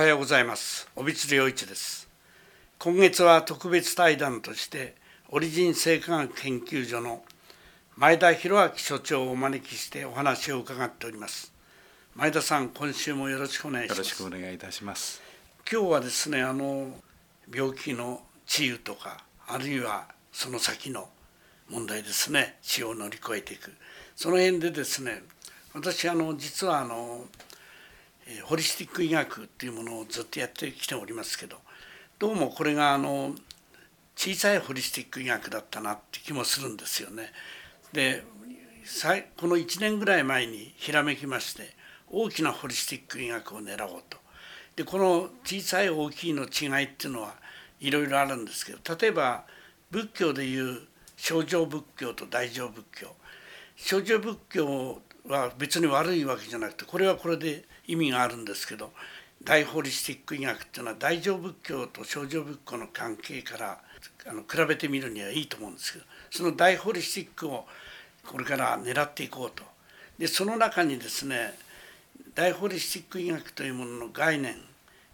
はようございます。帯鶴陽一です。今月は特別対談としてオリジン生化学研究所の前田博明所長をお招きしてお話を伺っております。前田さん今週もよろしくお願いします。よろしくお願いいたします。今日はですねあの病気の治癒とかあるいはその先の問題ですね。死を乗り越えていく。その辺でですね私あの実はあのホリスティック医学っていうものをずっとやってきておりますけどどうもこれがあの小さいホリスティック医学だったなって気もするんですよね。でこの1年ぐらい前にひらめきまして大きなホリスティック医学を狙おうと。でこの小さい大きいの違いっていうのはいろいろあるんですけど例えば仏教でいう症状仏教と大乗仏教症状仏教は別に悪いわけじゃなくてこれはこれで意味があるんですけど大ホリスティック医学っていうのは大乗仏教と小乗仏教の関係からあの比べてみるにはいいと思うんですけどその大ホリスティックをこれから狙っていこうと。でその中にですね大ホリスティック医学というものの概念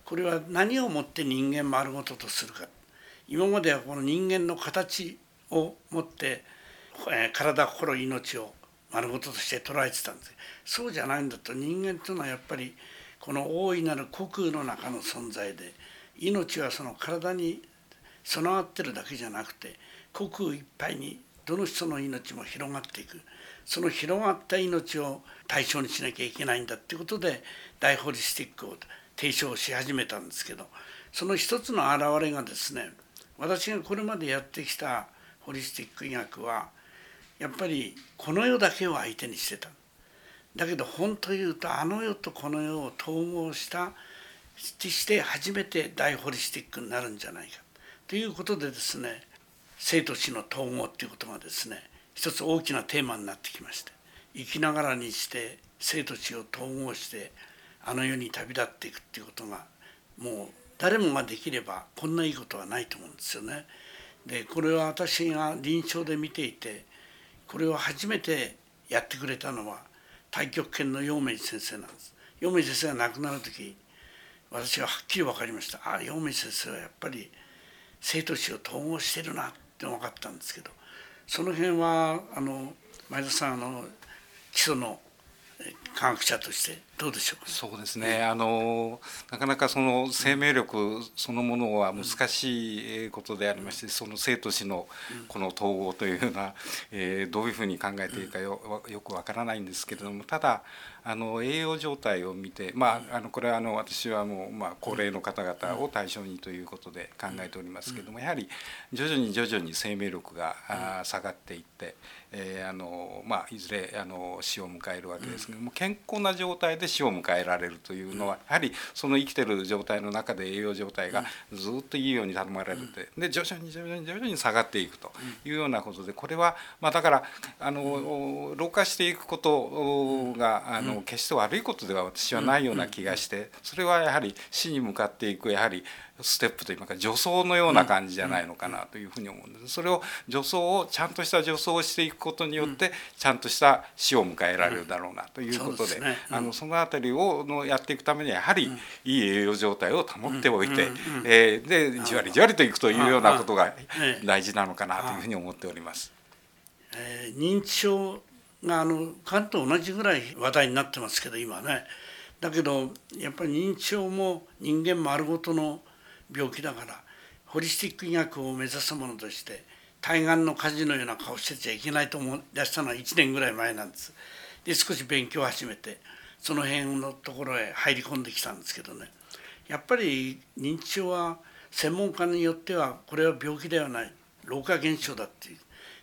これは何をもって人間丸ごととするか今まではこの人間の形をもって体心命を丸ごととして捉えてたんです。そうじゃないんだと人間というのはやっぱりこの大いなる虚空の中の存在で命はその体に備わってるだけじゃなくて虚空いっぱいにどの人の命も広がっていく。その広がった命を対象にしなきゃいけないんだっていうことで大ホリスティックを提唱し始めたんですけどその一つの表れがですね私がこれまでやってきたホリスティック医学はやっぱりこの世だけを相手にしてただけど本当言うとあの世とこの世を統合したして初めて大ホリスティックになるんじゃないかということでですね生と死の統合っていうことがですね一つ大きなテーマになってきまして生きながらにして生と死を統合してあの世に旅立っていくっていうことがもう誰もができればこんないいことはないと思うんですよね。でこれは私が臨床で見ていてこれを初めてやってくれたのは太極拳の陽明先生なんです。陽明先生が亡くなる時私ははっきり分かりました。ああ陽明先生はやっぱり生と死を統合してるなって分かったんですけどその辺はあの前田さんあの基礎の科学者としてどうでしょうそうですね、あのなかなかその生命力そのものは難しいことでありまして、その生と死のこの統合というような、えー、どういうふうに考えていいかよよくわからないんですけれどもただあの栄養状態を見て、まあ、あのこれはあの私はもう、まあ、高齢の方々を対象にということで考えておりますけれどもやはり徐々に徐々に生命力が下がっていって、えーあのまあ、いずれあの死を迎えるわけですけども健康な状態で死を迎えられるというのはやはりその生きてる状態の中で栄養状態がずっといいように頼まれるてで徐々に徐々に徐々に下がっていくというようなことでこれは、まあ、だからあの老化していくことがあの決して悪いことでは私はないような気がしてそれはやはり死に向かっていくやはりステップといいますか助走のような感じじゃないのかなというふうに思うんです。それを助走をちゃんとした助走をしていくことによってちゃんとした死を迎えられるだろうなということであのその辺りをのやっていくためにはやはりいい栄養状態を保っておいてえでじわりじわりといくというようなことが大事なのかなというふうに思っております。えー、認知症があの関と同じぐらい話題になってますけど今ね。だけどやっぱり認知症も人間丸ごとの病気だからホリスティック医学を目指すものとして対岸の火事のような顔してちゃいけないと思い出したのは1年ぐらい前なんです。で少し勉強を始めてその辺のところへ入り込んできたんですけどね。やっぱり認知症は専門家によってはこれは病気ではない老化現象だっていう。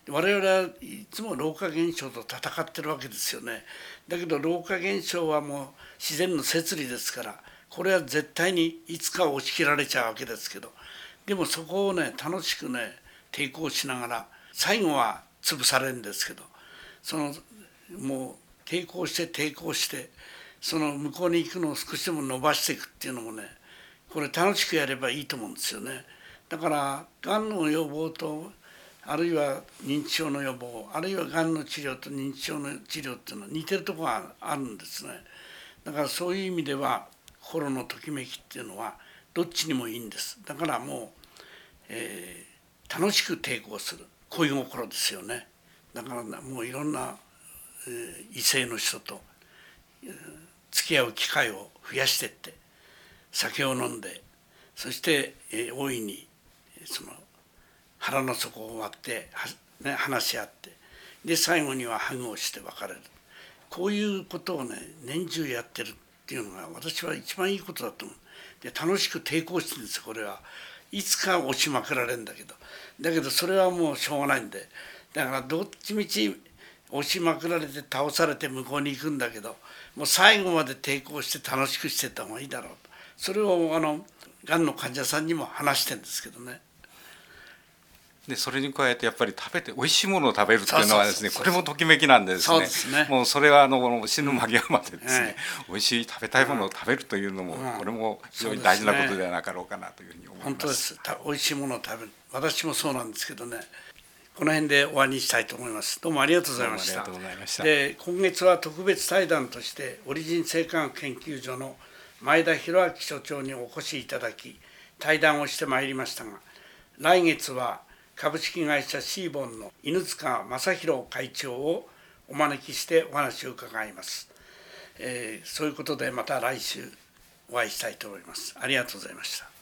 我々はいつも老化現象と戦ってるわけですよね。だけど老化現象はもう自然の摂理ですからこれは絶対にいつか押し切られちゃうわけですけど。でもそこをね楽しくね抵抗しながら最後は潰されるんですけど。そのもう抵抗して抵抗してその向こうに行くのを少しでも伸ばしていくっていうのもねこれ楽しくやればいいと思うんですよね。だからがんの予防とあるいは認知症の予防あるいはがんの治療と認知症の治療っていうのは似てるところがあるんですね。だからそういう意味では心のときめきっていうのはどっちにもいいんです。だからもう、えー、楽しく抵抗する。恋心ですよね。だからもういろんな、えー、異性の人と、えー、付き合う機会を増やしてって酒を飲んでそして、えー、大いにその腹の底を割ってね、話し合ってで最後にはハグをして別れる。こういうことをね年中やってる。っていうのが私は一番いいことだと思う。で楽しく抵抗してるんですこれは。いつか押しまくられるんだけど。だけどそれはもうしょうがないんで。だからどっちみち押しまくられて倒されて向こうに行くんだけどもう最後まで抵抗して楽しくしてた方がいいだろうと。それをあのがんの患者さんにも話してるんですけどね。でそれに加えてやっぱり食べて美味しいものを食べるっていうのはですねこれもときめきなんですね、ね、もうそれはあの死ぬ間際までですね、うん、美味しい食べたいものを食べるというのも、うん、これも非常に大事なことではなかろうかなというふうに思います、本当です。美味しいものを食べる。私もそうなんですけどね。この辺で終わりにしたいと思います。どうもありがとうございました。で今月は特別対談としてオリジン生化学研究所の前田博明所長にお越しいただき対談をしてまいりましたが来月は株式会社シーボンの犬塚正弘会長をお招きしてお話を伺います、えー、そういうことでまた来週お会いしたいと思います。ありがとうございました。